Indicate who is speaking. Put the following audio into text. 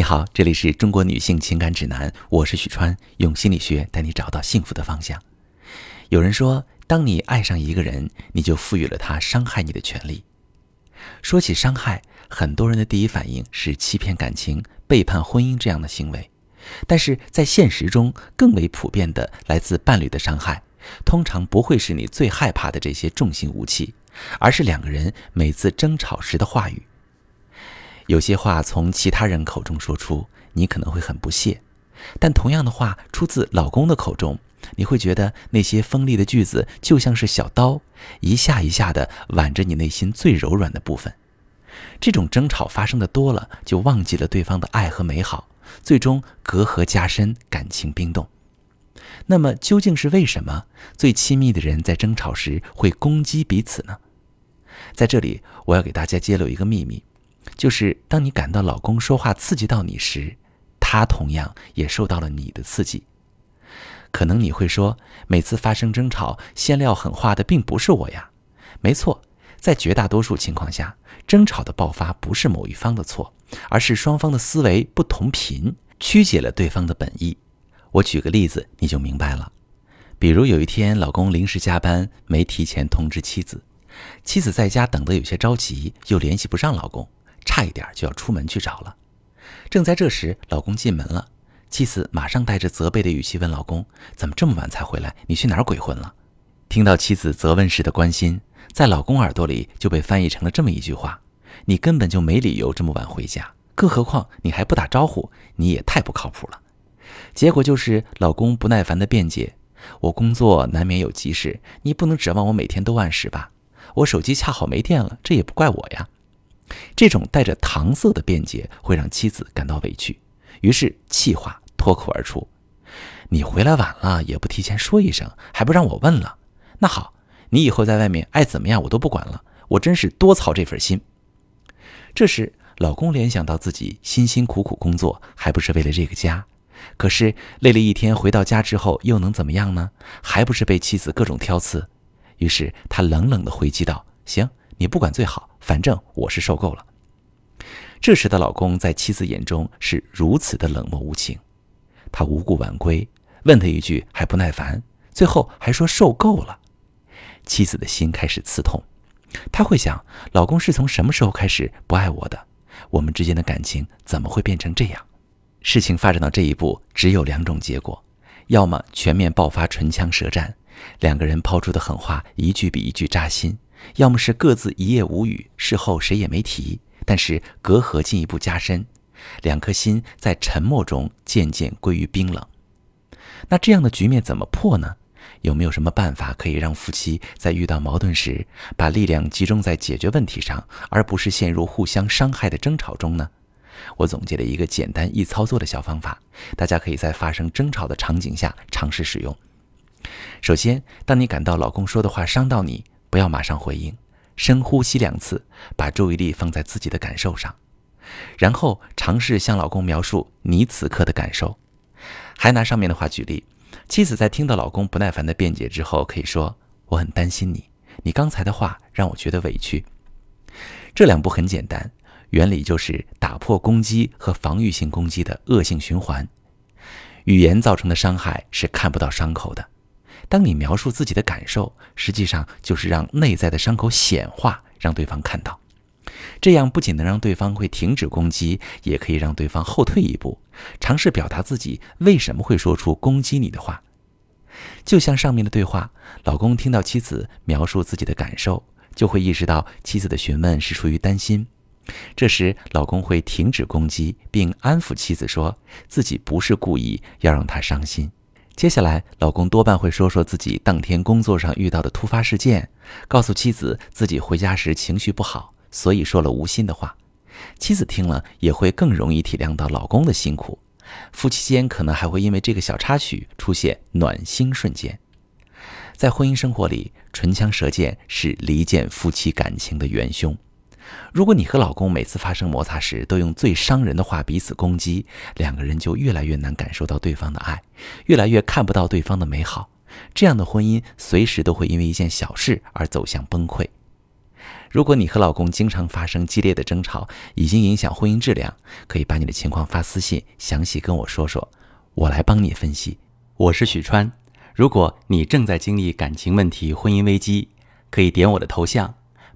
Speaker 1: 你好，这里是中国女性情感指南，我是许川，用心理学带你找到幸福的方向。有人说，当你爱上一个人，你就赋予了他伤害你的权利。说起伤害，很多人的第一反应是欺骗感情、背叛婚姻这样的行为，但是在现实中，更为普遍的来自伴侣的伤害，通常不会是你最害怕的这些重型武器，而是两个人每次争吵时的话语。有些话从其他人口中说出，你可能会很不屑；但同样的话出自老公的口中，你会觉得那些锋利的句子就像是小刀，一下一下的剜着你内心最柔软的部分。这种争吵发生的多了，就忘记了对方的爱和美好，最终隔阂加深，感情冰冻。那么究竟是为什么最亲密的人在争吵时会攻击彼此呢？在这里，我要给大家揭露一个秘密。就是当你感到老公说话刺激到你时，他同样也受到了你的刺激。可能你会说，每次发生争吵，先撂狠话的并不是我呀。没错，在绝大多数情况下，争吵的爆发不是某一方的错，而是双方的思维不同频，曲解了对方的本意。我举个例子，你就明白了。比如有一天，老公临时加班，没提前通知妻子，妻子在家等得有些着急，又联系不上老公。差一点就要出门去找了，正在这时，老公进门了，妻子马上带着责备的语气问老公：“怎么这么晚才回来？你去哪儿鬼混了？”听到妻子责问时的关心，在老公耳朵里就被翻译成了这么一句话：“你根本就没理由这么晚回家，更何况你还不打招呼，你也太不靠谱了。”结果就是老公不耐烦的辩解：“我工作难免有急事，你不能指望我每天都按时吧？我手机恰好没电了，这也不怪我呀。”这种带着搪塞的辩解会让妻子感到委屈，于是气话脱口而出：“你回来晚了也不提前说一声，还不让我问了？那好，你以后在外面爱怎么样我都不管了，我真是多操这份心。”这时，老公联想到自己辛辛苦苦工作，还不是为了这个家？可是累了一天回到家之后又能怎么样呢？还不是被妻子各种挑刺？于是他冷冷地回击道：“行。”你不管最好，反正我是受够了。这时的老公在妻子眼中是如此的冷漠无情，他无故晚归，问他一句还不耐烦，最后还说受够了。妻子的心开始刺痛，他会想：老公是从什么时候开始不爱我的？我们之间的感情怎么会变成这样？事情发展到这一步，只有两种结果：要么全面爆发唇枪舌战，两个人抛出的狠话一句比一句扎心。要么是各自一夜无语，事后谁也没提，但是隔阂进一步加深，两颗心在沉默中渐渐归于冰冷。那这样的局面怎么破呢？有没有什么办法可以让夫妻在遇到矛盾时，把力量集中在解决问题上，而不是陷入互相伤害的争吵中呢？我总结了一个简单易操作的小方法，大家可以在发生争吵的场景下尝试使用。首先，当你感到老公说的话伤到你，不要马上回应，深呼吸两次，把注意力放在自己的感受上，然后尝试向老公描述你此刻的感受。还拿上面的话举例，妻子在听到老公不耐烦的辩解之后，可以说：“我很担心你，你刚才的话让我觉得委屈。”这两步很简单，原理就是打破攻击和防御性攻击的恶性循环。语言造成的伤害是看不到伤口的。当你描述自己的感受，实际上就是让内在的伤口显化，让对方看到。这样不仅能让对方会停止攻击，也可以让对方后退一步，尝试表达自己为什么会说出攻击你的话。就像上面的对话，老公听到妻子描述自己的感受，就会意识到妻子的询问是出于担心。这时，老公会停止攻击，并安抚妻子，说自己不是故意要让她伤心。接下来，老公多半会说说自己当天工作上遇到的突发事件，告诉妻子自己回家时情绪不好，所以说了无心的话。妻子听了也会更容易体谅到老公的辛苦，夫妻间可能还会因为这个小插曲出现暖心瞬间。在婚姻生活里，唇枪舌剑是离间夫妻感情的元凶。如果你和老公每次发生摩擦时都用最伤人的话彼此攻击，两个人就越来越难感受到对方的爱，越来越看不到对方的美好。这样的婚姻随时都会因为一件小事而走向崩溃。如果你和老公经常发生激烈的争吵，已经影响婚姻质量，可以把你的情况发私信，详细跟我说说，我来帮你分析。我是许川，如果你正在经历感情问题、婚姻危机，可以点我的头像，